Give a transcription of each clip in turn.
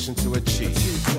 To achieve.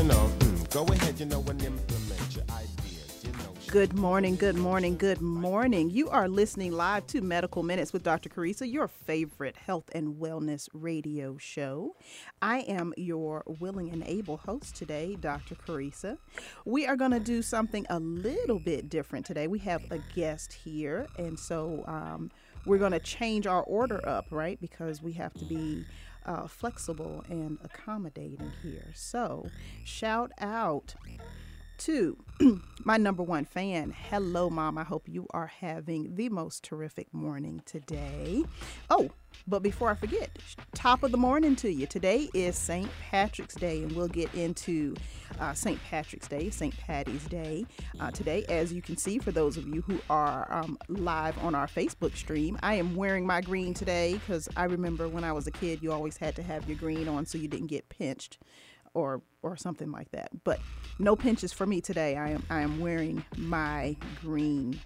Know. Mm, go ahead, you know, and implement your you know. Good morning, good morning, good morning. You are listening live to Medical Minutes with Dr. Carissa, your favorite health and wellness radio show. I am your willing and able host today, Dr. Carissa. We are going to do something a little bit different today. We have a guest here, and so um, we're going to change our order up, right? Because we have to be uh, flexible and accommodating here. So, shout out to my number one fan. Hello, Mom. I hope you are having the most terrific morning today. Oh, but before I forget, top of the morning to you. Today is St. Patrick's Day, and we'll get into uh, St. Patrick's Day, St. Patty's Day uh, today. As you can see, for those of you who are um, live on our Facebook stream, I am wearing my green today because I remember when I was a kid, you always had to have your green on so you didn't get pinched or or something like that. But no pinches for me today. I am I am wearing my green.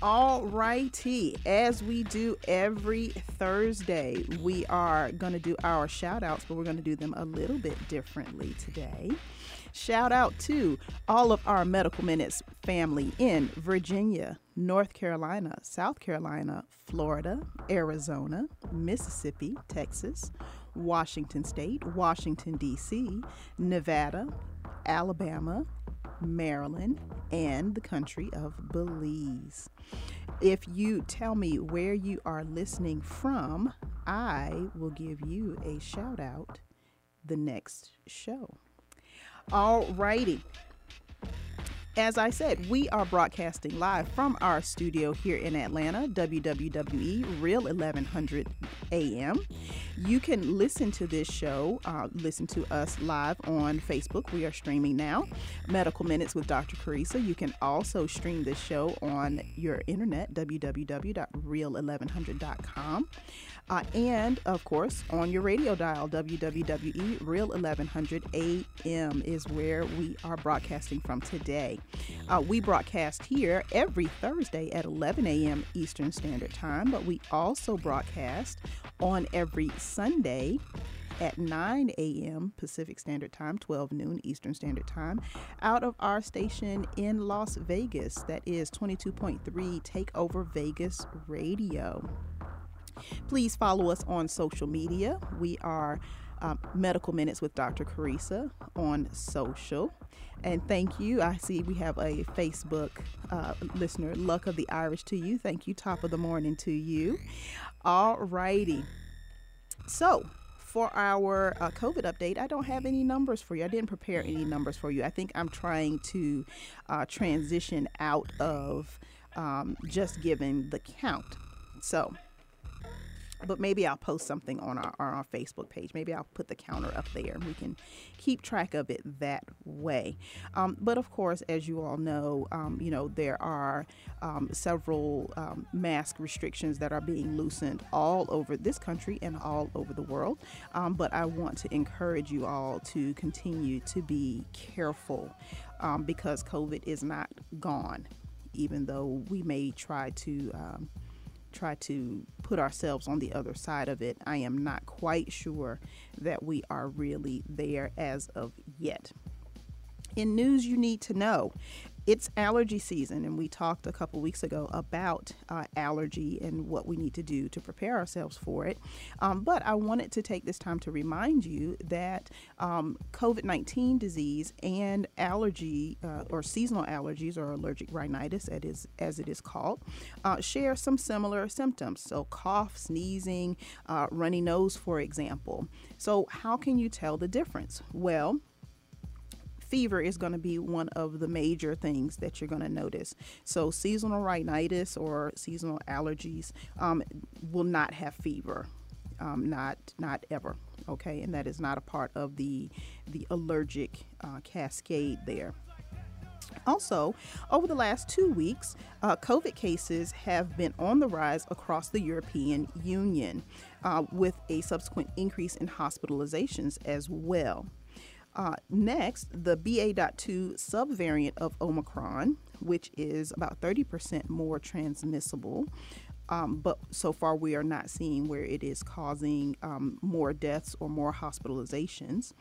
All righty. As we do every Thursday, we are going to do our shout outs, but we're going to do them a little bit differently today. Shout out to all of our Medical Minutes family in Virginia, North Carolina, South Carolina, Florida, Arizona, Mississippi, Texas, Washington State, Washington, D.C., Nevada, Alabama, Maryland, and the country of Belize. If you tell me where you are listening from, I will give you a shout out the next show. All righty. As I said, we are broadcasting live from our studio here in Atlanta, WWWE Real 1100 AM. You can listen to this show, uh, listen to us live on Facebook. We are streaming now, Medical Minutes with Dr. Carissa. You can also stream this show on your internet, www.real1100.com. Uh, and of course, on your radio dial, WWWE Real 1100 AM is where we are broadcasting from today. Uh, we broadcast here every Thursday at 11 a.m. Eastern Standard Time, but we also broadcast on every Sunday at 9 a.m. Pacific Standard Time, 12 noon Eastern Standard Time, out of our station in Las Vegas. That is 22.3 Takeover Vegas Radio. Please follow us on social media. We are um, Medical Minutes with Dr. Carissa on social. And thank you. I see we have a Facebook uh, listener, Luck of the Irish to you. Thank you. Top of the morning to you. All righty. So, for our uh, COVID update, I don't have any numbers for you. I didn't prepare any numbers for you. I think I'm trying to uh, transition out of um, just giving the count. So, but maybe I'll post something on our, on our Facebook page. Maybe I'll put the counter up there and we can keep track of it that way. Um, but of course, as you all know, um, you know, there are um, several um, mask restrictions that are being loosened all over this country and all over the world. Um, but I want to encourage you all to continue to be careful um, because COVID is not gone, even though we may try to. Try to put ourselves on the other side of it. I am not quite sure that we are really there as of yet. In news you need to know, it's allergy season, and we talked a couple weeks ago about uh, allergy and what we need to do to prepare ourselves for it. Um, but I wanted to take this time to remind you that um, COVID 19 disease and allergy uh, or seasonal allergies or allergic rhinitis, as it is, as it is called, uh, share some similar symptoms. So, cough, sneezing, uh, runny nose, for example. So, how can you tell the difference? Well, fever is going to be one of the major things that you're going to notice. So, seasonal rhinitis or seasonal allergies um, will not have fever, um, not not ever. Okay, and that is not a part of the the allergic uh, cascade there. Also, over the last two weeks, uh, COVID cases have been on the rise across the European Union, uh, with a subsequent increase in hospitalizations as well. Uh, next, the BA.2 subvariant of Omicron, which is about 30% more transmissible. Um, but so far, we are not seeing where it is causing um, more deaths or more hospitalizations.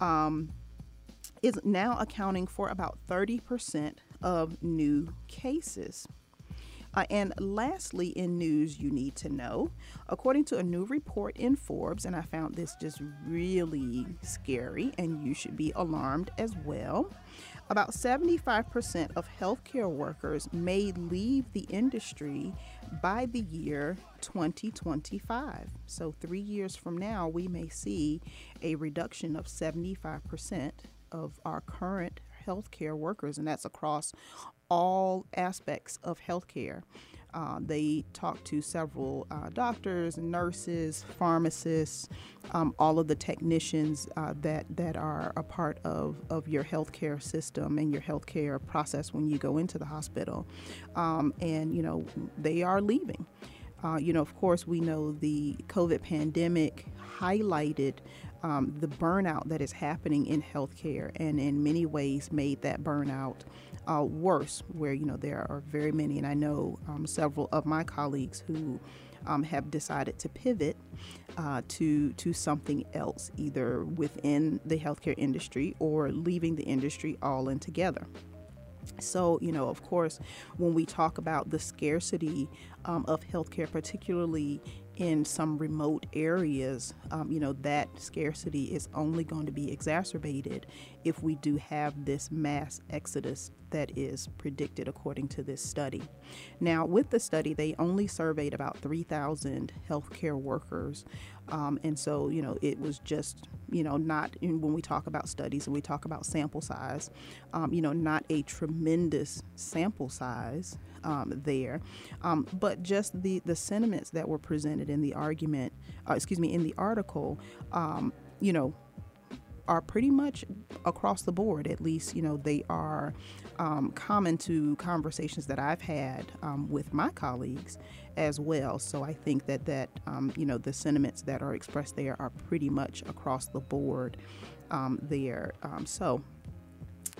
Um, is now accounting for about 30% of new cases. Uh, and lastly, in news you need to know, according to a new report in Forbes, and I found this just really scary, and you should be alarmed as well. About 75% of healthcare workers may leave the industry by the year 2025. So, three years from now, we may see a reduction of 75% of our current healthcare workers, and that's across all aspects of healthcare. Uh, they talked to several uh, doctors, nurses, pharmacists, um, all of the technicians uh, that that are a part of, of your healthcare system and your healthcare process when you go into the hospital. Um, and you know they are leaving. Uh, you know, of course, we know the COVID pandemic highlighted um, the burnout that is happening in healthcare, and in many ways made that burnout uh, worse. Where you know there are very many, and I know um, several of my colleagues who um, have decided to pivot uh, to to something else, either within the healthcare industry or leaving the industry all in together. So, you know, of course, when we talk about the scarcity um, of healthcare, particularly in some remote areas, um, you know, that scarcity is only going to be exacerbated if we do have this mass exodus that is predicted according to this study. Now, with the study, they only surveyed about 3,000 healthcare workers. Um, and so, you know, it was just, you know, not when we talk about studies and we talk about sample size, um, you know, not a tremendous sample size um, there, um, but just the, the sentiments that were presented in the argument, uh, excuse me, in the article, um, you know, are pretty much across the board. At least, you know, they are um, common to conversations that I've had um, with my colleagues as well. So I think that that um, you know the sentiments that are expressed there are pretty much across the board um, there. Um, so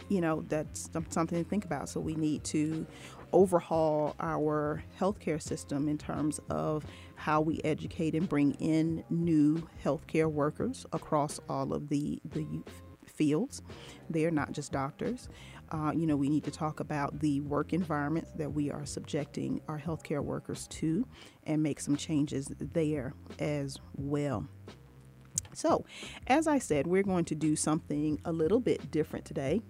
you know that's something to think about. So we need to overhaul our healthcare system in terms of how we educate and bring in new healthcare workers across all of the the fields. They are not just doctors. Uh, you know, we need to talk about the work environment that we are subjecting our healthcare workers to and make some changes there as well. So, as I said, we're going to do something a little bit different today.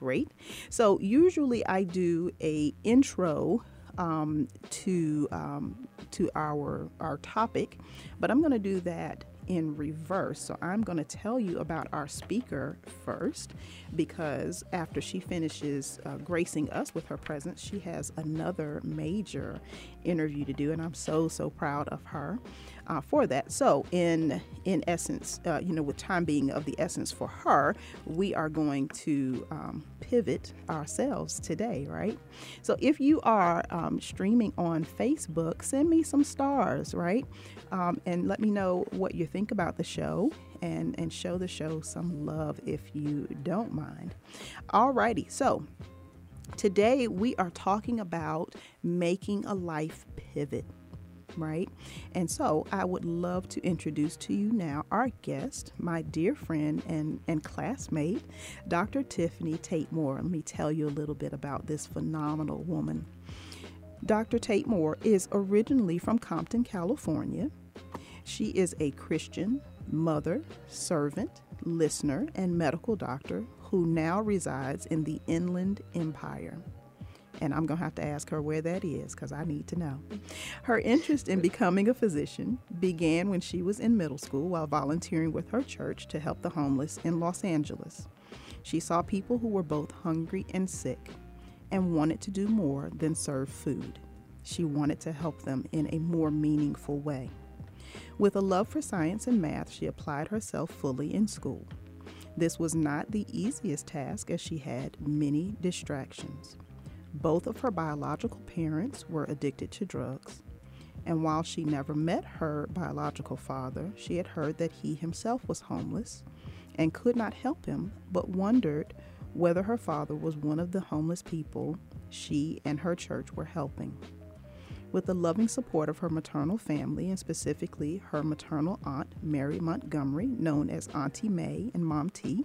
Great. So, usually I do a intro um, to um, to our our topic, but I'm going to do that in reverse. So I'm going to tell you about our speaker first because after she finishes uh, gracing us with her presence, she has another major interview to do, and I'm so so proud of her uh, for that. So in in essence, uh, you know, with time being of the essence for her, we are going to um, pivot ourselves today, right? So if you are um, streaming on Facebook, send me some stars, right? Um, and let me know what you think about the show and, and show the show some love if you don't mind. Alrighty, so today we are talking about making a life pivot right? And so I would love to introduce to you now our guest, my dear friend and, and classmate, Dr. Tiffany Tate Moore. Let me tell you a little bit about this phenomenal woman. Dr. Tate Moore is originally from Compton, California. She is a Christian, mother, servant, listener, and medical doctor who now resides in the Inland Empire and I'm going to have to ask her where that is because I need to know. Her interest in becoming a physician began when she was in middle school while volunteering with her church to help the homeless in Los Angeles. She saw people who were both hungry and sick and wanted to do more than serve food. She wanted to help them in a more meaningful way. With a love for science and math, she applied herself fully in school. This was not the easiest task as she had many distractions. Both of her biological parents were addicted to drugs, and while she never met her biological father, she had heard that he himself was homeless and could not help him, but wondered whether her father was one of the homeless people she and her church were helping. With the loving support of her maternal family, and specifically her maternal aunt, Mary Montgomery, known as Auntie May and Mom T,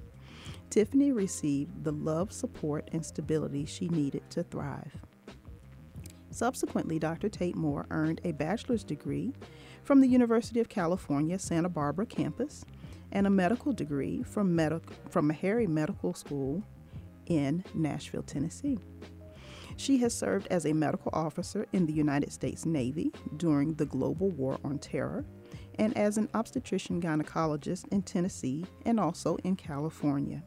Tiffany received the love, support, and stability she needed to thrive. Subsequently, Dr. Tate Moore earned a bachelor's degree from the University of California, Santa Barbara campus and a medical degree from, medic- from Meharry Medical School in Nashville, Tennessee. She has served as a medical officer in the United States Navy during the global war on terror and as an obstetrician gynecologist in Tennessee and also in California.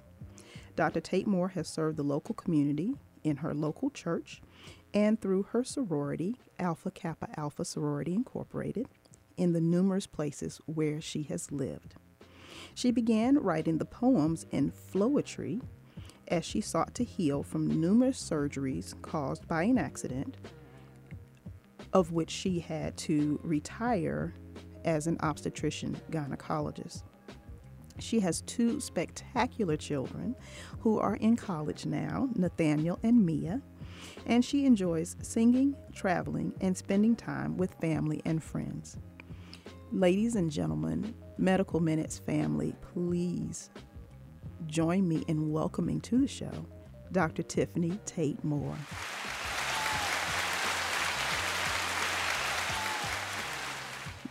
Dr. Tate Moore has served the local community in her local church and through her sorority, Alpha Kappa Alpha Sorority Incorporated, in the numerous places where she has lived. She began writing the poems in Floetry as she sought to heal from numerous surgeries caused by an accident, of which she had to retire as an obstetrician gynecologist. She has two spectacular children who are in college now, Nathaniel and Mia, and she enjoys singing, traveling, and spending time with family and friends. Ladies and gentlemen, Medical Minutes family, please join me in welcoming to the show Dr. Tiffany Tate Moore.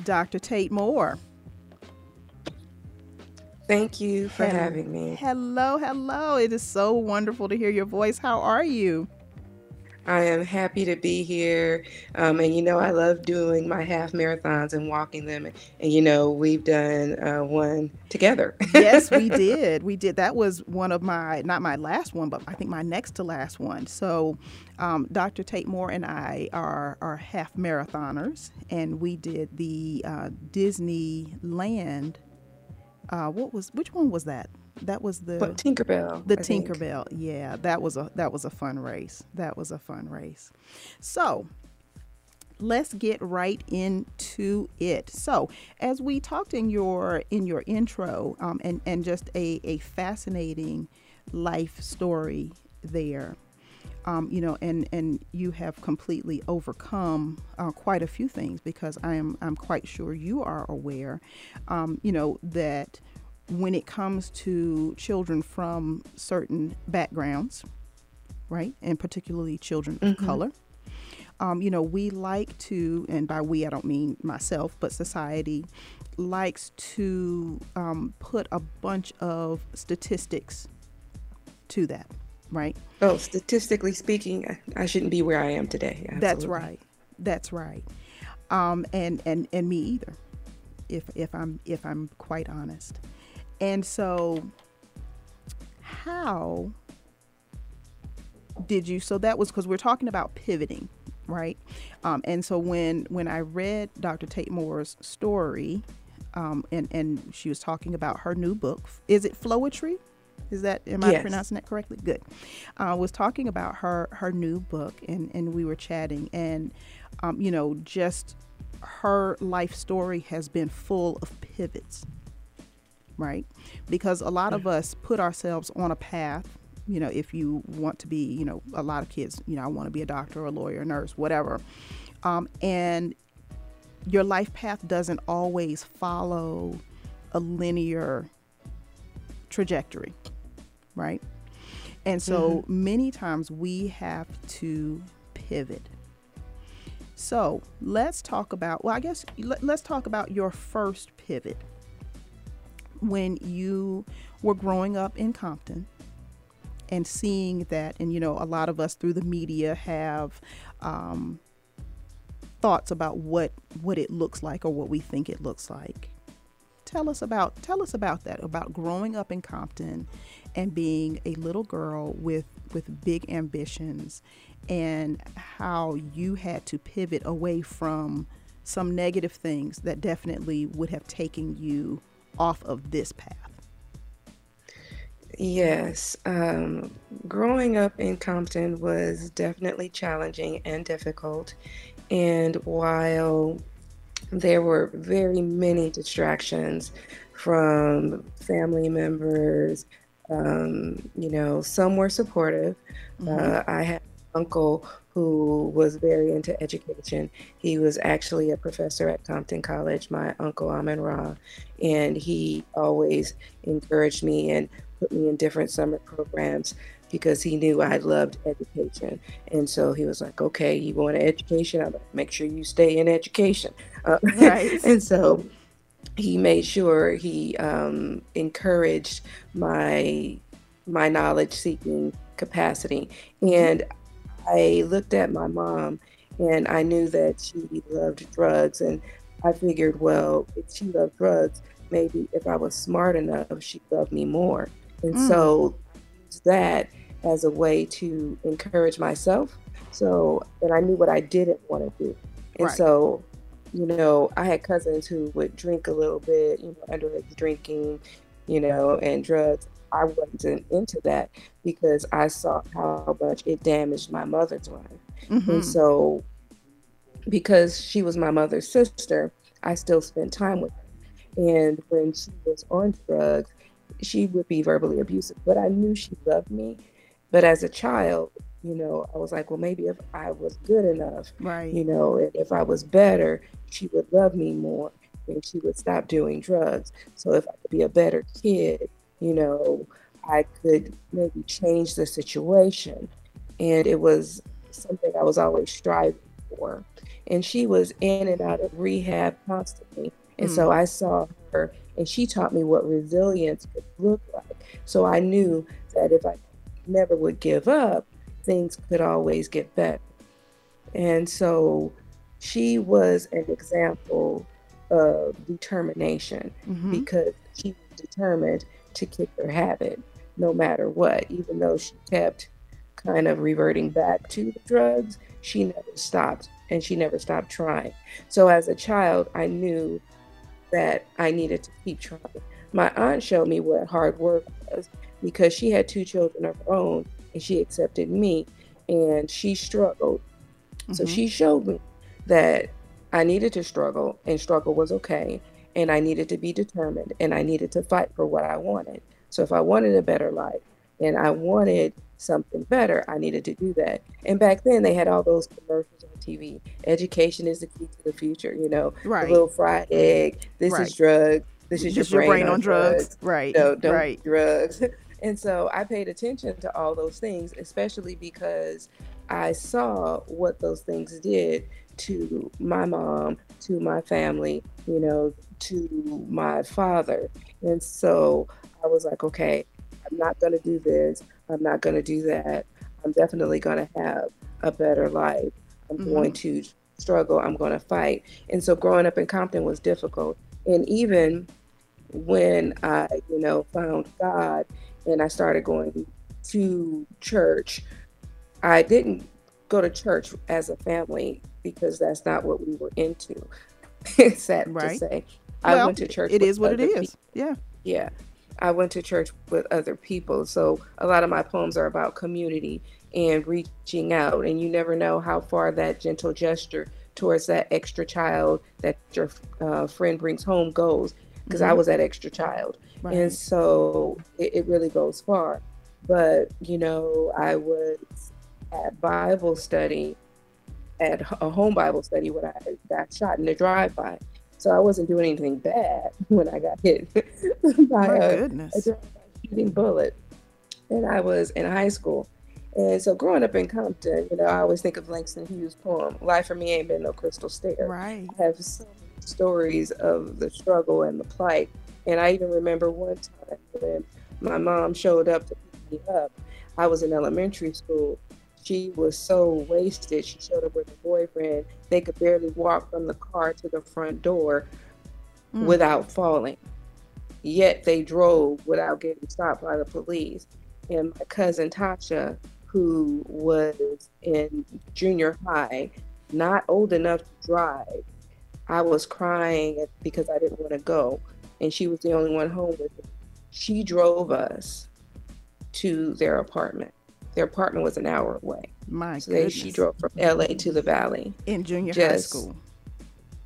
Dr. Tate Moore. Thank you for Hello. having me. Hello, hello. It is so wonderful to hear your voice. How are you? I am happy to be here. Um, and you know, I love doing my half marathons and walking them. And, you know, we've done uh, one together. yes, we did. We did. That was one of my, not my last one, but I think my next to last one. So, um, Dr. Tate Moore and I are, are half marathoners, and we did the uh, Disneyland. Uh, what was which one was that? That was the But Tinkerbell. the I think. Tinkerbell. Yeah, that was a that was a fun race. That was a fun race. So let's get right into it. So as we talked in your in your intro, um, and and just a a fascinating life story there. Um, you know, and and you have completely overcome uh, quite a few things because I am I'm quite sure you are aware, um, you know, that when it comes to children from certain backgrounds, right, and particularly children of color, um, you know, we like to, and by we I don't mean myself, but society likes to um, put a bunch of statistics to that, right? Oh, statistically speaking, I, shouldn't be where I am today. That's right. That's right. Um, and and and me either. if if I'm if I'm quite honest. And so, how did you? So that was because we're talking about pivoting, right? Um, and so when when I read Dr. Tate Moore's story, um, and and she was talking about her new book. Is it Flowetry? Is that am I pronouncing that correctly? Good. Uh, was talking about her her new book, and and we were chatting, and um, you know, just her life story has been full of pivots, right? Because a lot of us put ourselves on a path. You know, if you want to be, you know, a lot of kids, you know, I want to be a doctor, a lawyer, a nurse, whatever, um, and your life path doesn't always follow a linear trajectory, right? And so many times we have to pivot. So let's talk about, well, I guess let, let's talk about your first pivot when you were growing up in Compton and seeing that, and you know, a lot of us through the media have um, thoughts about what what it looks like or what we think it looks like. Tell us about tell us about that about growing up in Compton and being a little girl with with big ambitions and how you had to pivot away from some negative things that definitely would have taken you off of this path. Yes, um, growing up in Compton was definitely challenging and difficult. And while there were very many distractions from family members, um, you know, some were supportive. Uh, I had an uncle who was very into education. He was actually a professor at Compton College, my uncle Amin Ra, and he always encouraged me and put me in different summer programs because he knew I loved education. And so he was like, okay, you want an education? I'm like, make sure you stay in education. Uh, Right. and so he made sure he um, encouraged my my knowledge seeking capacity. And I looked at my mom and I knew that she loved drugs. And I figured, well, if she loved drugs, maybe if I was smart enough, she'd love me more. And Mm. so that as a way to encourage myself. So, and I knew what I didn't want to do. And Right. so, you know, I had cousins who would drink a little bit, you know, underage drinking, you know, and drugs. I wasn't into that because I saw how much it damaged my mother's life. Mhm. And so, because she was my mother's sister, I still spent time with her. And when she was on drugs, she would be verbally abusive, but I knew she loved me. But as a child, you know, I was like, well, maybe if I was good enough, Right. you know, and if I was better, she would love me more and she would stop doing drugs. So if I could be a better kid, you know, I could maybe change the situation. And it was something I was always striving for. And she was in and out of rehab constantly. And so I saw her and she taught me what resilience could look like. So I knew that if I never would give up, things could always get better. And so she was an example of determination Mhm. because she was determined to kick her habit no matter what, even though she kept kind of reverting back to the drugs, she never stopped and she never stopped trying. So as a child, I knew that I needed to keep trying. My aunt showed me what hard work was because she had two children of her own and she accepted me and she struggled. So Mhm. she showed me that I needed to struggle and struggle was okay. And I needed to be determined and I needed to fight for what I wanted. So if I wanted a better life and I wanted something better, I needed to do that. And back then they had all those commercials on TV. Education is the key to the future, you know. Right. The little fried egg. This Right. is drugs, This is Just your brain, on drugs. Right. No, don't right. drugs. And so I paid attention to all those things, especially because I saw what those things did to my mom, to my family, you know, to my father. And so I was like, okay, I'm not going to do this. I'm not going to do that. I'm definitely going to have a better life. I'm Mhm. going to struggle. I'm going to fight. And so growing up in Compton was difficult. And even when I, you know, found God and I started going to church, I didn't go to church as a family because that's not what we were into. It's sad to Right. say. I went to church. It is what it is. Yeah. yeah. I went to church with other people. So a lot of my poems are about community and reaching out. And you never know how far that gentle gesture towards that extra child that your uh, friend brings home goes. Because I Mhm. was that extra child. Right. And so it, it really goes far. But, you know, I was at Bible study, at a home Bible study when I got shot in the drive by. So I wasn't doing anything bad when I got hit by My a, a goodness. drive-by shooting bullet. And I was in high school. And so growing up in Compton, you know, I always think of Langston Hughes' poem, Life for Me Ain't Been No Crystal Stair. Right. I have so many stories of the struggle and the plight. And I even remember one time when my mom showed up to pick me up. I was in elementary school. She was so wasted. She showed up with a boyfriend. They could barely walk from the car to the front door Mm. without falling. Yet they drove without getting stopped by the police. And my cousin Tasha, who was in junior high, not old enough to drive, I was crying because I didn't want to go. And she was the only one home with me. She drove us to their apartment. Their apartment was an hour away. My So they, she drove from LA to the valley. in junior high school.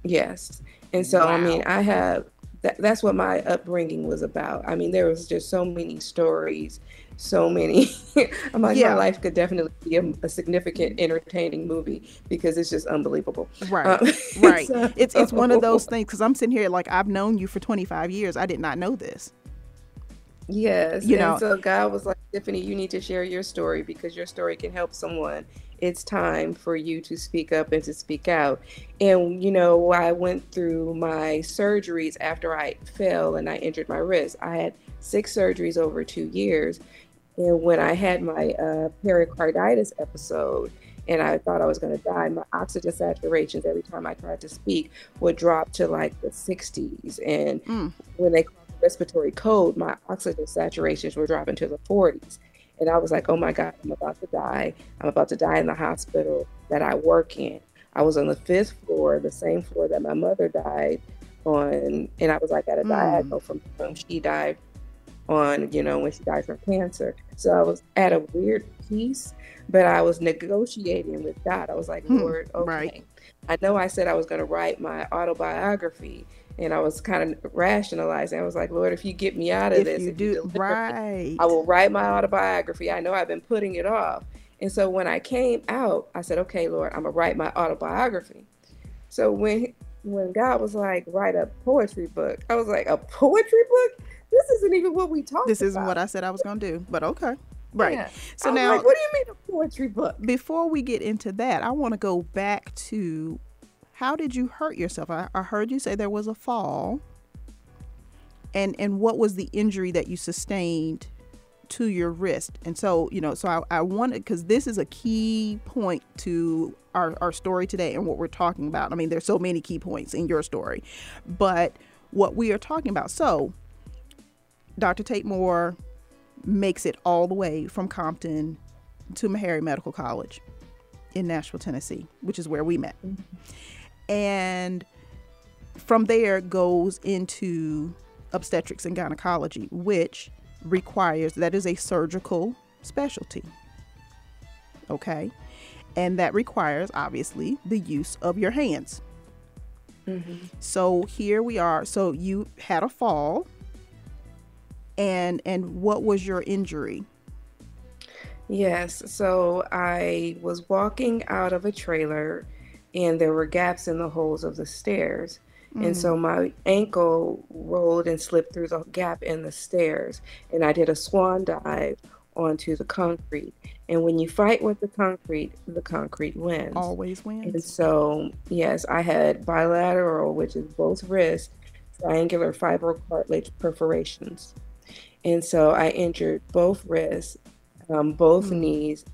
Yes. And so, I mean, I have that, that's what my upbringing was about. I mean, there was just so many stories, so many. I'm like, Yeah. my life could definitely be a, a significant, entertaining movie because it's just unbelievable. Right. Um, Right. so- It's it's one of those things because I'm sitting here like I've known you for 25 years. I did not know this. Yes. You and know- so God was like, Tiffany, you need to share your story because your story can help someone. It's time for you to speak up and to speak out. And, you know, I went through my surgeries after I fell and I injured my wrist. I had six surgeries over two years. And when I had my uh, pericarditis episode, and I thought I was going to die, my oxygen saturations every time I tried to speak would drop to like the 60s. And Mm. when they respiratory code, my oxygen saturations were dropping to the 40s. And I was like, oh my God, I'm about to die. I'm about to die in the hospital that I work in. I was on the fifth floor, the same floor that my mother died on. And I was like at a Mm. diagonal from when she died on, you know, when she died from cancer. So I was at a weird peace, but I was negotiating with God. I was like, Hmm, Lord, okay. right. I know I said I was going to write my autobiography, and I was kind of rationalizing. I was like, Lord, if you get me out of If this, you do me, right. I will write my autobiography. I know I've been putting it off. And so when I came out, I said, okay, Lord, I'm going to write my autobiography. So when when God was like, write a poetry book, I was like, a poetry book? This isn't even what we talked This isn't about. what I said I was going to do, but okay. Right. Yeah. So now like, what do you mean a poetry book? before we get into that, I want to go back to how did you hurt yourself? I, I heard you say there was a fall. And and what was the injury that you sustained to your wrist? And so, you know, so I, I wanted because this is a key point to our, our story today and what we're talking about. I mean, there's so many key points in your story, but what we are talking about. So Dr. Tate Moore makes it all the way from Compton to Meharry Medical College in Nashville, Tennessee, which is where we met. Mm-hmm. And from there goes into obstetrics and gynecology, which requires that is a surgical specialty. Okay. And that requires obviously the use of your hands. Mm-hmm. So here we are. So you had a fall and and what was your injury? Yes, so I was walking out of a trailer and there were gaps in the holes of the stairs. And so my ankle rolled and slipped through the gap in the stairs. And I did a swan dive onto the concrete. And when you fight with the concrete, the concrete wins. Always wins. And so, yes, I had bilateral, which is both wrists, triangular fibrocartilage perforations. And so I injured both wrists, um, both knees,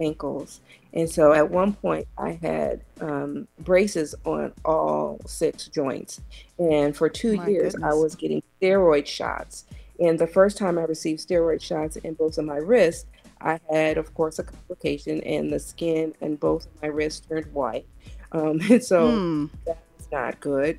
ankles. And so at one point, I had um, braces on all six joints. And for two My years, I was getting steroid shots. And the first time I received steroid shots in both of my wrists, I had, of course, a complication, and the skin and both of my wrists turned white. Um, and so Hmm. that's not good.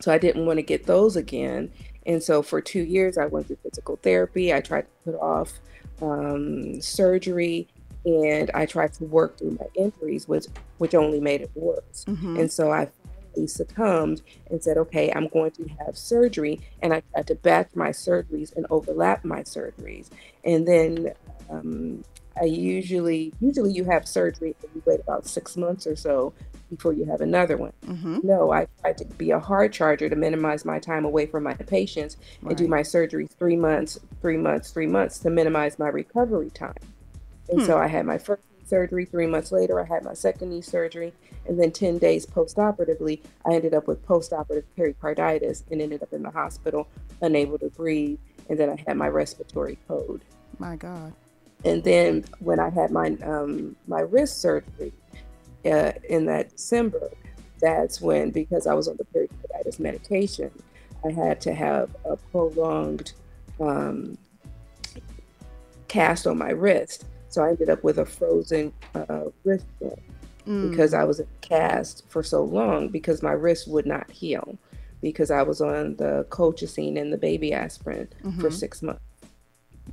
So I didn't want to get those again. And so for two years, I went through physical therapy. I tried to put off um, surgery, and I tried to work through my injuries, which which only made it worse. Mhm. And so I finally succumbed and said, okay, I'm going to have surgery. And I tried to batch my surgeries and overlap my surgeries. And then um, I usually usually you have surgery and you wait about six months or so before you have another one. Mhm. No, I tried to be a hard charger to minimize my time away from my patients and do my surgery three months, three months, three months to minimize my recovery time. And so I had my first knee surgery. Three months later, I had my second knee surgery. And then 10 days post-operatively, I ended up with post-operative pericarditis and ended up in the hospital, unable to breathe. And then I had my respiratory code. My God. And then when I had my um, my wrist surgery uh, in that December, that's when because I was on the pericarditis medication, I had to have a prolonged um, cast on my wrist. So I ended up with a frozen uh, wrist Mm. because I was cast for so long because my wrist would not heal because I was on the colchicine and the baby aspirin for Mhm. six months.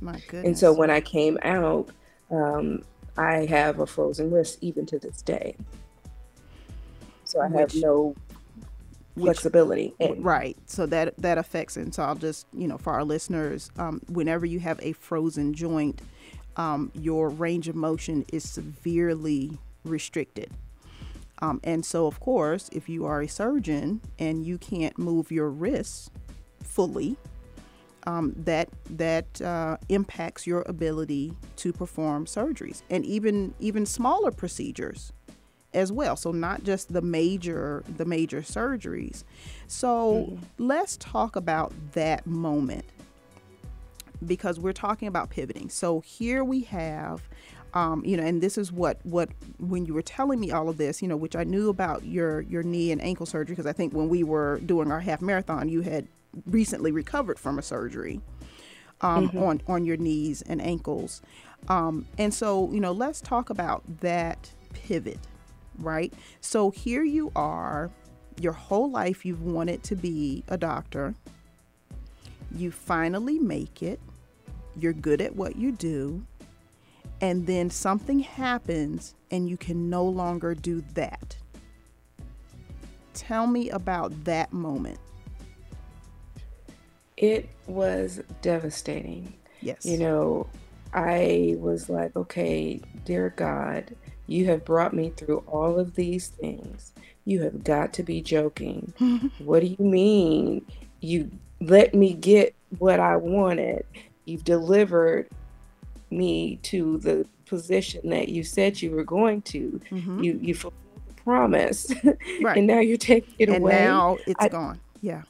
My goodness. And so when I came out, um, I have a frozen wrist even to this day. So I have Which- no Which- flexibility. And Right. So that that affects. And so I'll just, you know, for our listeners, um, whenever you have a frozen joint, um, your range of motion is severely restricted. Um, and so, of course, if you are a surgeon and you can't move your wrists fully, um, that that uh, impacts your ability to perform surgeries and even even smaller procedures as well. So not just the major the major surgeries. So let's talk about that moment because we're talking about pivoting. So here we have. Um, you know, and this is what what when you were telling me all of this, you know, which I knew about your your knee and ankle surgery because I think when we were doing our half marathon, you had recently recovered from a surgery um, on on your knees and ankles. Um, and so, you know, let's talk about that pivot, right? So here you are, your whole life you've wanted to be a doctor. You finally make it. You're good at what you do. And then something happens and you can no longer do that. Tell me about that moment. it was devastating. Yes. You know, I was like, okay, dear God, you have brought me through all of these things. You have got to be joking. what do you mean? You let me get what I wanted. You've delivered me to the position that you said you were going to. Mhm. You you fulfilled the promise, Right. and now you're taking it and away. now it's I- gone. Yeah.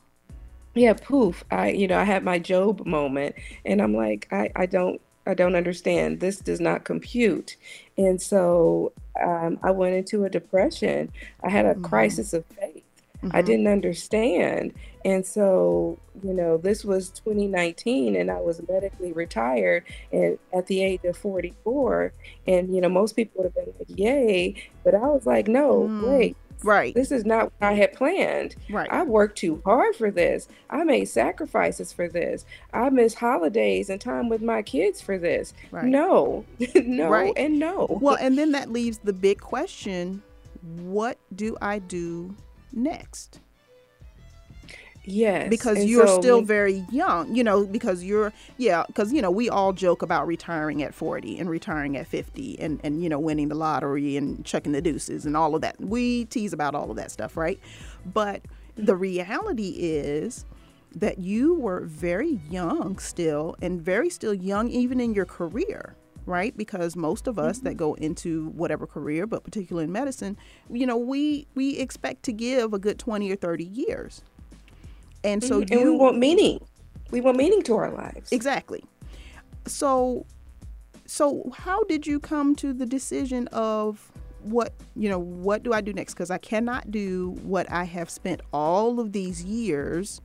yeah poof i you know i had my job moment and i'm like i i don't i don't understand this does not compute and so um, i went into a depression i had a Mhm. crisis of faith i Mhm. didn't understand and so you know this was 2019 and i was medically retired and at the age of 44 and you know most people would have been like yay but i was like no Mm. wait Right. this is not what i had planned Right. I worked too hard for this. I made sacrifices for this. I missed holidays and time with my kids for this. Right. No, no, Right. and no. Well, and then that leaves the big question what do I do next? yes, Because and you're so still very young, you know, because you're, yeah, because, you know, we all joke about retiring at 40 and retiring at 50 and, and, you know, winning the lottery and chucking the deuces and all of that. We tease about all of that stuff, right? But the reality is that you were very young still and very still young even in your career right? Because most of us that mm-hmm. go into whatever career but particularly in medicine you know we we expect to give a good 20 or 30 years. And so mm-hmm. and you we want meaning. We want meaning to our lives. exactly. So so how did you come to the decision of what you know what do i do next? Because i cannot do what i have spent all of these years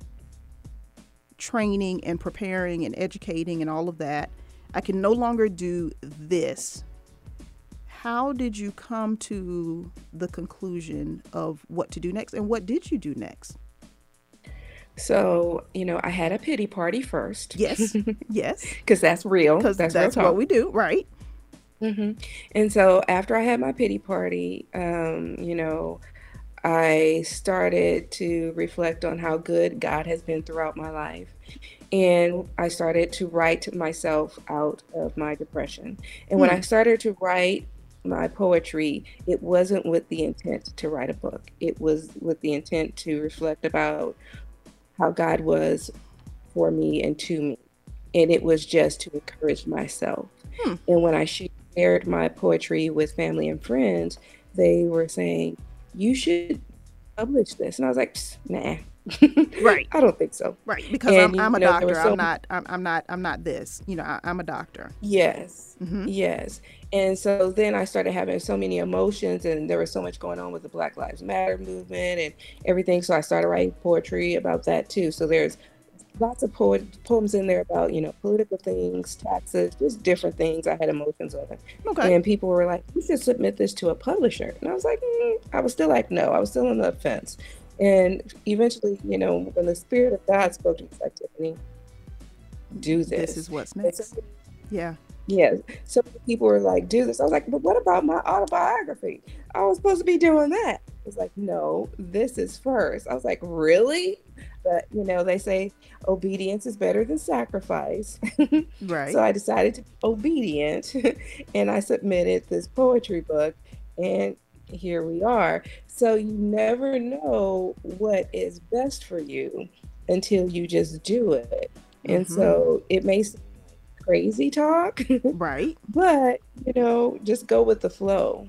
training and preparing and educating and all of that i can no longer do this how did you come to the conclusion of what to do next and what did you do next So, you know, I had a pity party first. yes yes Because that's real. because That's, that's, real what we do right Mm-hmm. And so after I had my pity party, um, you know, I started to reflect on how good God has been throughout my life. And I started to write myself out of my depression. And when Hmm. I started to write my poetry, it wasn't with the intent to write a book. It was with the intent to reflect about how God was for me and to me. And it was just to encourage myself. Hmm. And when I shared my poetry with family and friends, they were saying, You should publish this. And I was like, Nah. Right. I don't think so. right because And, i'm, I'm a know, doctor so- i'm not I'm, I'm not i'm not this you know I, i'm a doctor Yes. hmm Yes. And so then I started having so many emotions, and there was so much going on with the Black Lives Matter movement and everything. So I started writing poetry about that too. So there's lots of poet, poems in there about, you know, political things, taxes, just different things I had emotions on. okay And people were like, you should submit this to a publisher. And I was like, mm. I was still like, no, I was still on the fence. And eventually, you know, when the Spirit of God spoke to me, like, Tiffany, do this. this is what's next so yeah yeah, so people were like, do this. I was like, but what about my autobiography? I was supposed to be doing that. It's like, no, this is first. I was like, really? But, you know, they say obedience is better than sacrifice. right So I decided to be obedient and I submitted this poetry book, and here we are. So you never know what is best for you until you just do it. And Mhm. so it may seem like crazy talk, right but you know, just go with the flow.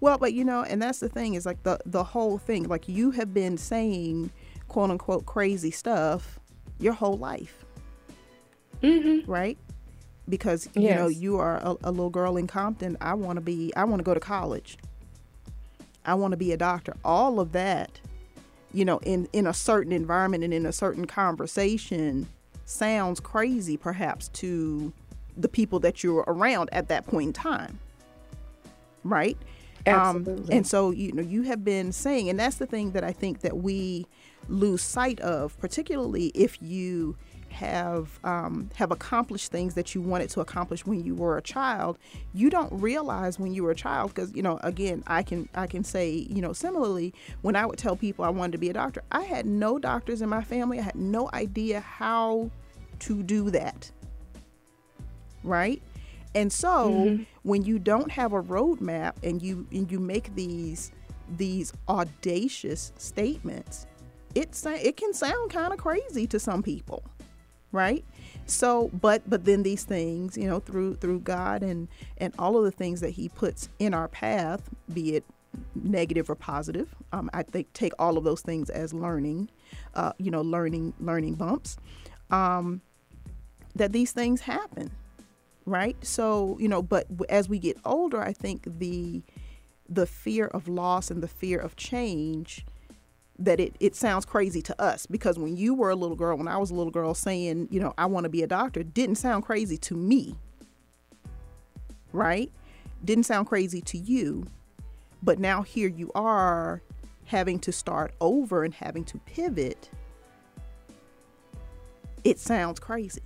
Well, but you know, and that's the thing is like the the whole thing. Like you have been saying quote unquote crazy stuff your whole life, Mm-hmm. right? Because you know you are a, a little girl in Compton. I want to be. I want to go to college. I want to be a doctor. All of that, you know, in in a certain environment and in a certain conversation, sounds crazy perhaps to the people that you're around at that point in time, right? Absolutely. Um, and so you know you have been saying, and that's the thing that I think that we lose sight of, particularly if you have um, have accomplished things that you wanted to accomplish when you were a child. You don't realize when you were a child because you know again I can I can say you know similarly when I would tell people I wanted to be a doctor, I had no doctors in my family. I had no idea how to do that. Right. And so when you don't have a roadmap and you and you make these these audacious statements, it sa- it can sound kind of crazy to some people, right? So, but but then these things, you know, through through God and and all of the things that He puts in our path, be it negative or positive, um, I think take all of those things as learning, uh, you know, learning learning bumps. Um, that these things happen right so you know but as we get older i think the the fear of loss and the fear of change that it, it sounds crazy to us because when you were a little girl when i was a little girl saying you know i want to be a doctor didn't sound crazy to me. Right? Didn't sound crazy to you but now here you are having to start over and having to pivot. It sounds crazy.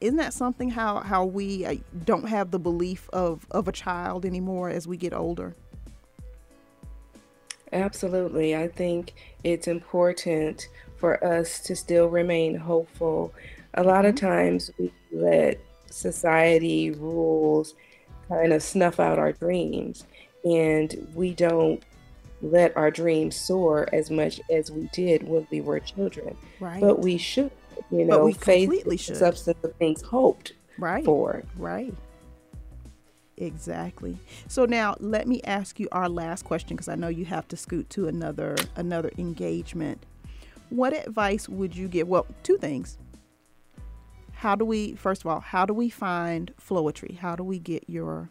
Isn't that something how how we uh, don't have the belief of of a child anymore as we get older Absolutely. I think it's important for us to still remain hopeful. A lot of mm-hmm. times we let society rules kind of snuff out our dreams, and we don't let our dreams soar as much as we did when we were children. right But we should, you know, we faith completely should. substance of things hoped right for. right exactly so now let me ask you our last question because i know you have to scoot to another another engagement what advice would you give well two things how do we first of all how do we find Floetry? How do we get your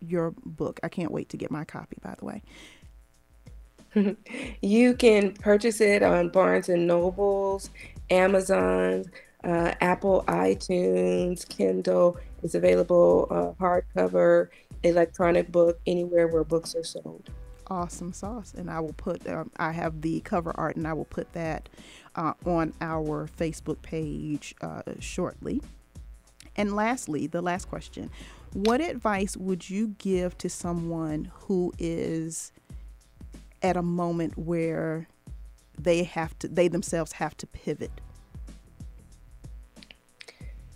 your book? I can't wait to get my copy. By the way, You can purchase it on Barnes and Nobles, Amazon, uh, Apple iTunes, Kindle. It's available uh, hardcover, electronic book, anywhere where books are sold. awesome sauce, and I will put um, I have the cover art, and I will put that uh, on our Facebook page uh, shortly. And lastly, the last question: What advice would you give to someone who is at a moment where they have to they themselves have to pivot?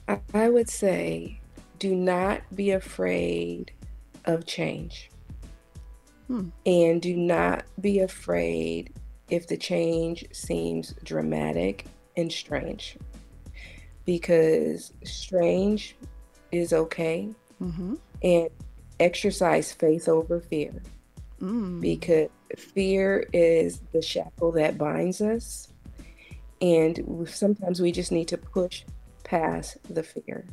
I, I would say do not be afraid of change. Hmm. And do not be afraid if the change seems dramatic and strange. Because strange is okay. Mm-hmm. And exercise faith over fear. Mm. Because fear is the shackle that binds us. And sometimes we just need to push past the fear.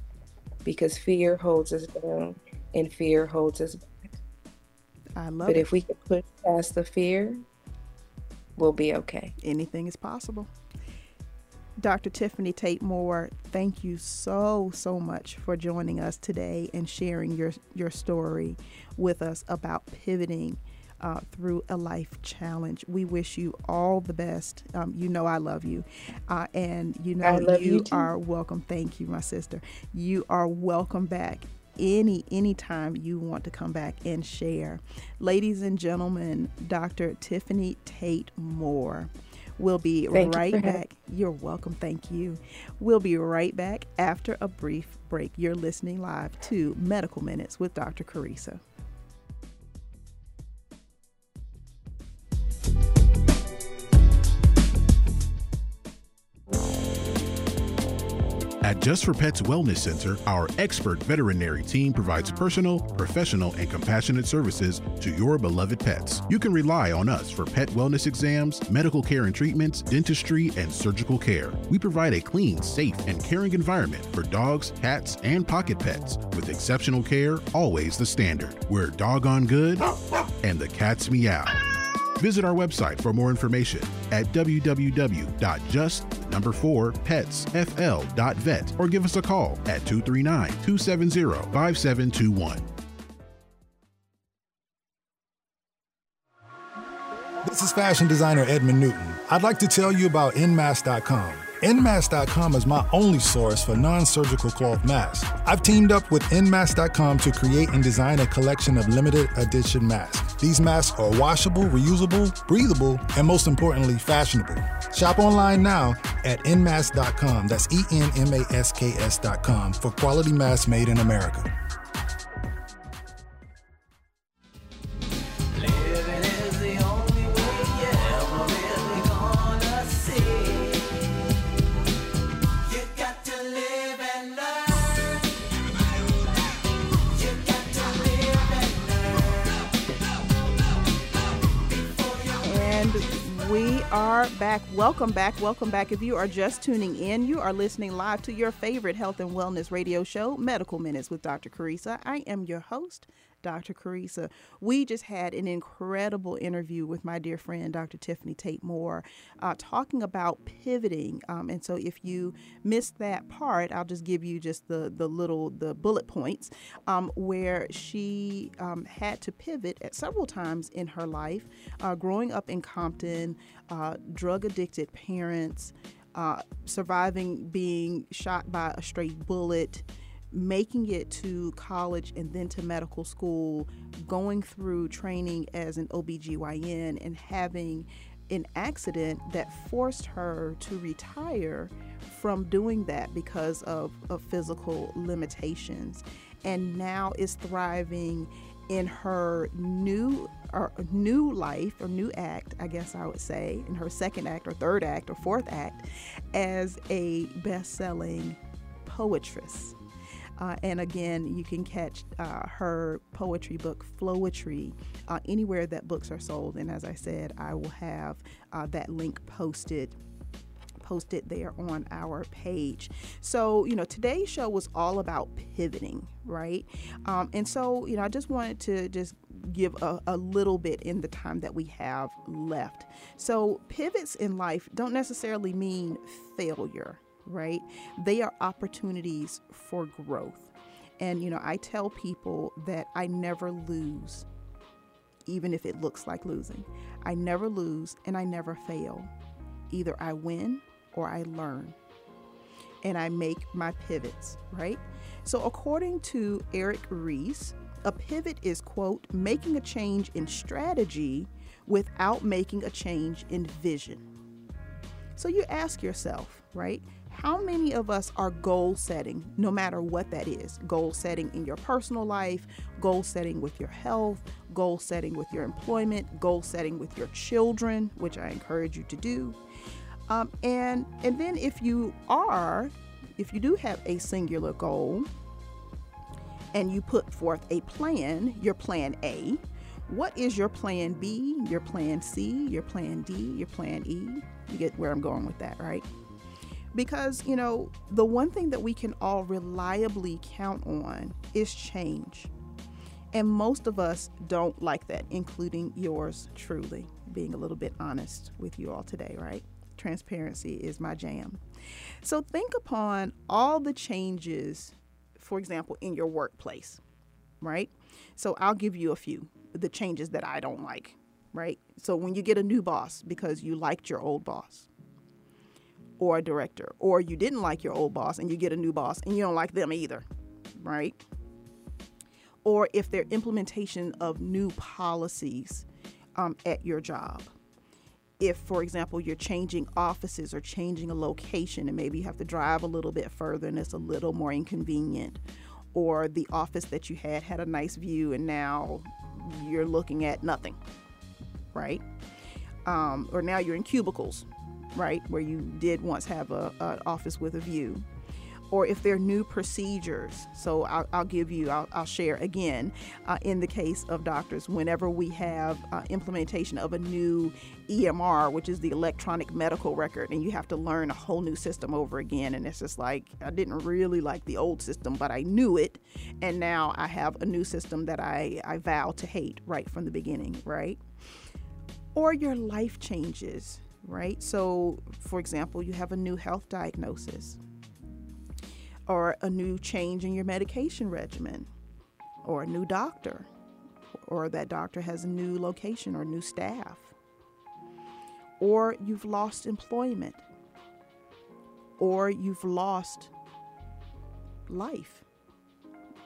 Because fear holds us down and fear holds us back. I love But it. if we can push past the fear, we'll be okay. anything is possible. Dr. Tiffany Tate Moore, thank you so so much for joining us today and sharing your your story with us about pivoting uh, through a life challenge. We wish you all the best. Um, you know I love you, uh, and you know you too. are welcome. Thank you, my sister. You are welcome back any anytime you want to come back and share. Ladies and gentlemen, Dr. Tiffany Tate Moore. We'll be Thank you right having- back. You're welcome. Thank you. We'll be right back after a brief break. You're listening live to Medical Minutes with Dr. Carissa. At Just for Pets Wellness Center, our expert veterinary team provides personal, professional, and compassionate services to your beloved pets. You can rely on us for pet wellness exams, medical care and treatments, dentistry, and surgical care. We provide a clean, safe, and caring environment for dogs, cats, and pocket pets with exceptional care, always the standard. We're doggone good, and the cats meow. Visit our website for more information at www.just4petsfl.vet or give us a call at 239-270-5721. This is fashion designer Edmund Newton. I'd like to tell you about Nmask.com. Nmask.com is my only source for non surgical cloth masks. I've teamed up with Nmask.com to create and design a collection of limited edition masks. These masks are washable, reusable, breathable, and most importantly, fashionable. Shop online now at Nmask.com. That's E N M A S K S.com for quality masks made in America. Are back. Welcome back. Welcome back. If you are just tuning in, you are listening live to your favorite health and wellness radio show, Medical Minutes with Dr. Carissa. I am your host, Dr. Carissa. We just had an incredible interview with my dear friend, Dr. Tiffany Tate Moore, uh, talking about pivoting. Um, and so if you missed that part, I'll just give you just the, the little, the bullet points um, where she um, had to pivot at several times in her life, uh, growing up in Compton, uh, drug addicted parents, uh, surviving being shot by a stray bullet, making it to college and then to medical school, going through training as an OBGYN, and having an accident that forced her to retire from doing that because of, of physical limitations. And now is thriving in her new or new life or new act, I guess I would say, in her second act or third act or fourth act as a best-selling poetress. Uh, and again, you can catch uh, her poetry book, Floetry, uh, anywhere that books are sold. And as I said, I will have uh, that link posted posted there on our page. So, you know, today's show was all about pivoting, right? Um, and so, you know, I just wanted to just give a, a little bit in the time that we have left. So, pivots in life don't necessarily mean failure, right? They are opportunities for growth. And, you know, I tell people that I never lose, even if it looks like losing. I never lose and I never fail. Either I win or I learn. And I make my pivots, right? So, according to Eric Ries, a pivot is, quote, making a change in strategy without making a change in vision. So you ask yourself, right? How many of us are goal setting, no matter what that is? Goal setting in your personal life, goal setting with your health, goal setting with your employment, goal setting with your children, which I encourage you to do. Um, and and then if you are, if you do have a singular goal, and you put forth a plan, your plan A, what is your plan B, your plan C, your plan D, your plan E? You get where I'm going with that, right? Because, you know, the one thing that we can all reliably count on is change. And most of us don't like that, including yours truly, being a little bit honest with you all today, right? Transparency is my jam. So think upon all the changes, for example, in your workplace, right? So I'll give you a few the changes that I don't like, right? So when you get a new boss because you liked your old boss, or a director, or you didn't like your old boss and you get a new boss and you don't like them either, right? Or if they're implementation of new policies um, at your job. If, for example, you're changing offices or changing a location and maybe you have to drive a little bit further and it's a little more inconvenient, or the office that you had had a nice view and now you're looking at nothing, right? Um, or now you're in cubicles, right, where you did once have a, office with a view. Or if there are new procedures, so I'll, I'll give you, I'll, I'll share again. Uh, in the case of doctors, whenever we have uh, implementation of a new EMR, which is the electronic medical record, and you have to learn a whole new system over again, and it's just like I didn't really like the old system, but I knew it, and now I have a new system that I I vow to hate right from the beginning, right? or your life changes, right? So, for example, you have a new health diagnosis, or a new change in your medication regimen, or a new doctor, or that doctor has a new location or new staff, or you've lost employment, or you've lost life,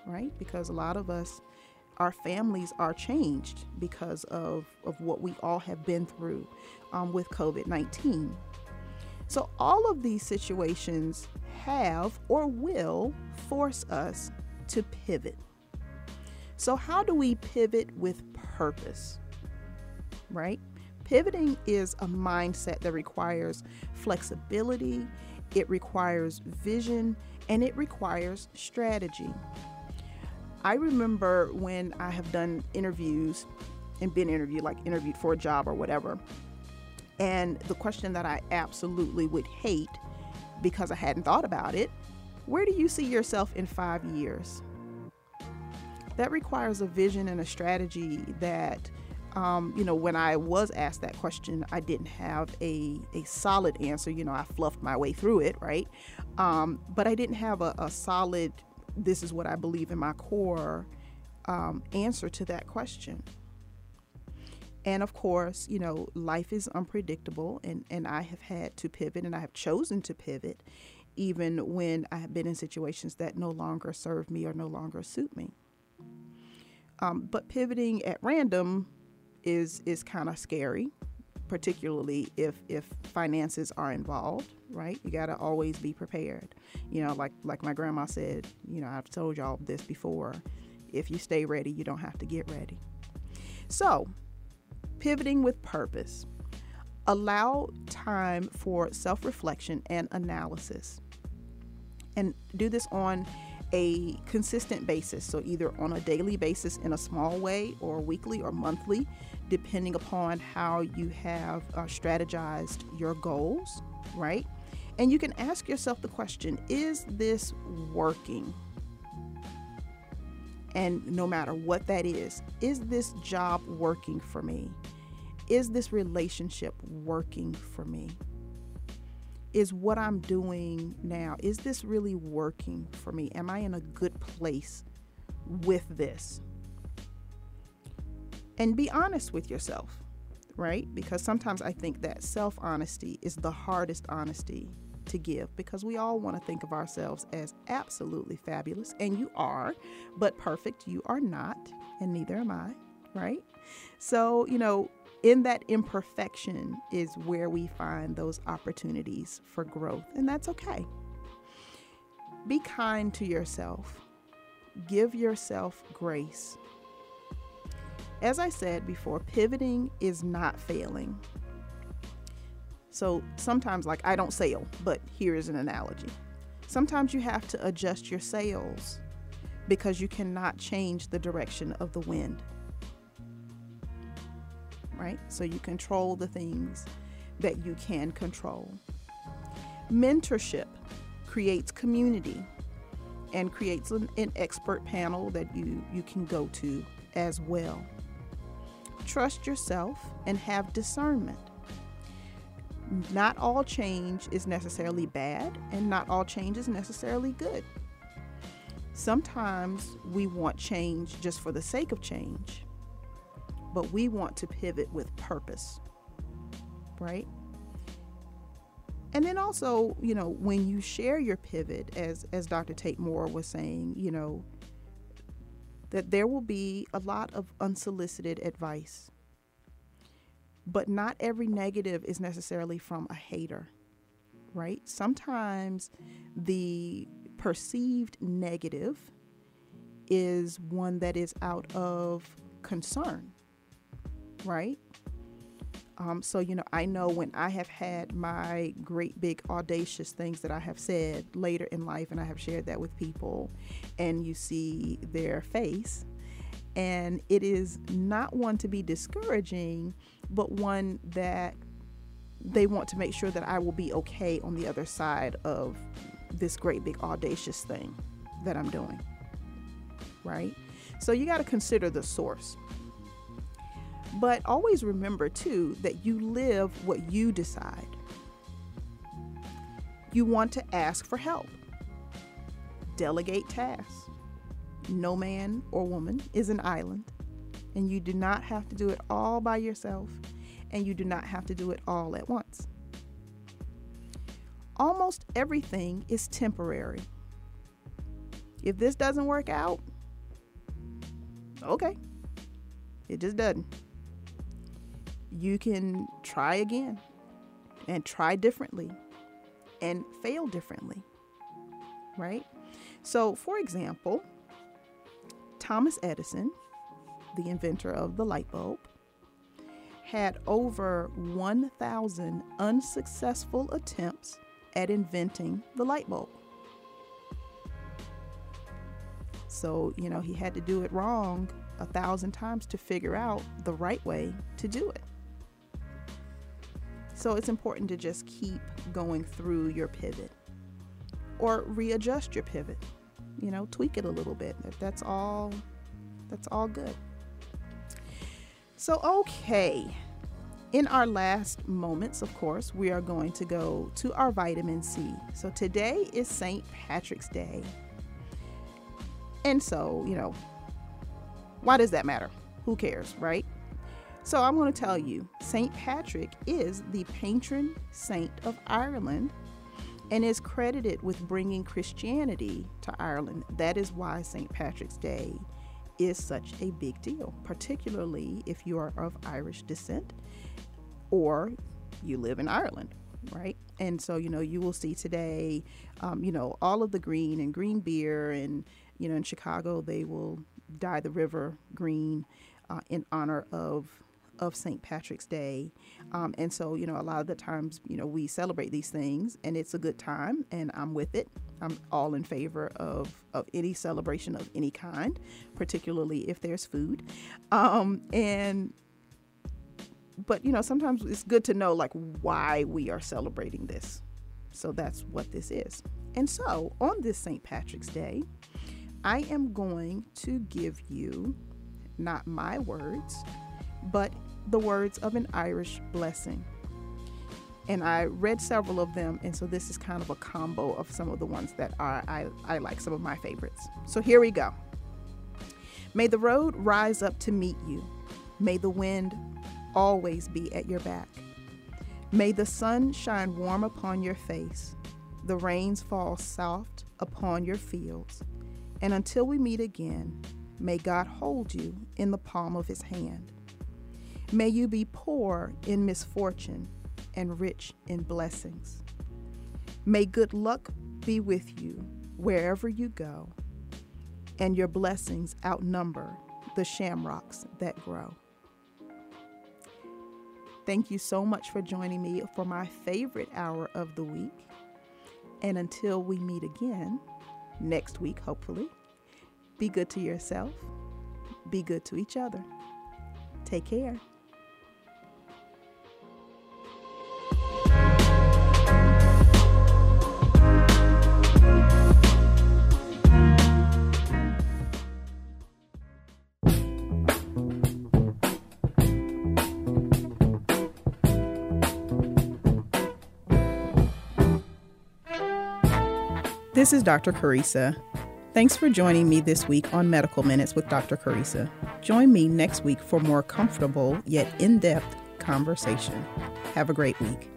right? Because a lot of us our families are changed because of, of what we all have been through um, with COVID 19. So, all of these situations have or will force us to pivot. So, how do we pivot with purpose? Right? Pivoting is a mindset that requires flexibility, it requires vision, and it requires strategy. I remember when I have done interviews and been interviewed, like interviewed for a job or whatever. And the question that I absolutely would hate because I hadn't thought about it where do you see yourself in five years? That requires a vision and a strategy that, um, you know, when I was asked that question, I didn't have a, a solid answer. You know, I fluffed my way through it, right? Um, but I didn't have a, a solid this is what I believe in my core um, answer to that question. And of course, you know, life is unpredictable, and, and I have had to pivot, and I have chosen to pivot even when I have been in situations that no longer serve me or no longer suit me. Um, but pivoting at random is is kind of scary, particularly if if finances are involved right? You got to always be prepared. You know, like like my grandma said, you know, I've told y'all this before. If you stay ready, you don't have to get ready. So, pivoting with purpose. Allow time for self-reflection and analysis. And do this on a consistent basis. So, either on a daily basis in a small way, or weekly or monthly, depending upon how you have uh, strategized your goals, right? And you can ask yourself the question is this working? And no matter what that is, is this job working for me? Is this relationship working for me? Is what I'm doing now, is this really working for me? Am I in a good place with this? And be honest with yourself, right? Because sometimes I think that self honesty is the hardest honesty to give because we all want to think of ourselves as absolutely fabulous, and you are, but perfect you are not, and neither am I, right? So, you know, in that imperfection is where we find those opportunities for growth, and that's okay. Be kind to yourself, give yourself grace. As I said before, pivoting is not failing. So sometimes, like, I don't sail, but here is an analogy. Sometimes you have to adjust your sails because you cannot change the direction of the wind. Right? So you control the things that you can control. Mentorship creates community and creates an, an expert panel that you, you can go to as well. Trust yourself and have discernment not all change is necessarily bad, and not all change is necessarily good. Sometimes we want change just for the sake of change, but we want to pivot with purpose, right? And then also, you know, when you share your pivot, as as Dr. Tate Moore was saying, you know, that there will be a lot of unsolicited advice but not every negative is necessarily from a hater, right? Sometimes the perceived negative is one that is out of concern, right? Um, so, you know, I know when I have had my great big audacious things that I have said later in life, and I have shared that with people, and you see their face, and it is not one to be discouraging, but one that they want to make sure that I will be okay on the other side of this great big audacious thing that I'm doing. Right? So you got to consider the source. But always remember, too, that you live what you decide. You want to ask for help, delegate tasks. No man or woman is an island, and you do not have to do it all by yourself, and you do not have to do it all at once. Almost everything is temporary. If this doesn't work out, okay, it just doesn't. You can try again and try differently and fail differently, right? So, for example, Thomas Edison, the inventor of the light bulb, had over 1,000 unsuccessful attempts at inventing the light bulb. So, you know, he had to do it wrong a thousand times to figure out the right way to do it. So, it's important to just keep going through your pivot or readjust your pivot. You know, tweak it a little bit. That's all that's all good. So, okay. In our last moments, of course, we are going to go to our vitamin C. So, today is St. Patrick's Day. And so, you know, why does that matter? Who cares, right? So, I'm going to tell you St. Patrick is the patron saint of Ireland and is credited with bringing Christianity to Ireland. That is why St. Patrick's Day is such a big deal, particularly if you are of Irish descent or you live in Ireland, right? And so, you know, you will see today, um, you know, all of the green and green beer, and, you know, in Chicago, they will dye the river green uh, in honor of of St. Patrick's Day. Um, and so, you know, a lot of the times, you know, we celebrate these things and it's a good time and I'm with it. I'm all in favor of, of any celebration of any kind, particularly if there's food. Um, and, but, you know, sometimes it's good to know like why we are celebrating this, So that's what this is. And so on this St. Patrick's Day, I am going to give you not my words, but the words of an Irish blessing. And I read several of them, and so this is kind of a combo of some of the ones that are I, I like, some of my favorites. So here we go. May the road rise up to meet you. May the wind always be at your back. May the sun shine warm upon your face, the rains fall soft upon your fields. And until we meet again, may God hold you in the palm of his hand. May you be poor in misfortune and rich in blessings. May good luck be with you wherever you go, and your blessings outnumber the shamrocks that grow. Thank you so much for joining me for my favorite hour of the week. And until we meet again next week, hopefully, be good to yourself, be good to each other. Take care. This is Dr. Carissa. Thanks for joining me this week on Medical Minutes with Dr. Carissa. Join me next week for more comfortable yet in depth conversation. Have a great week.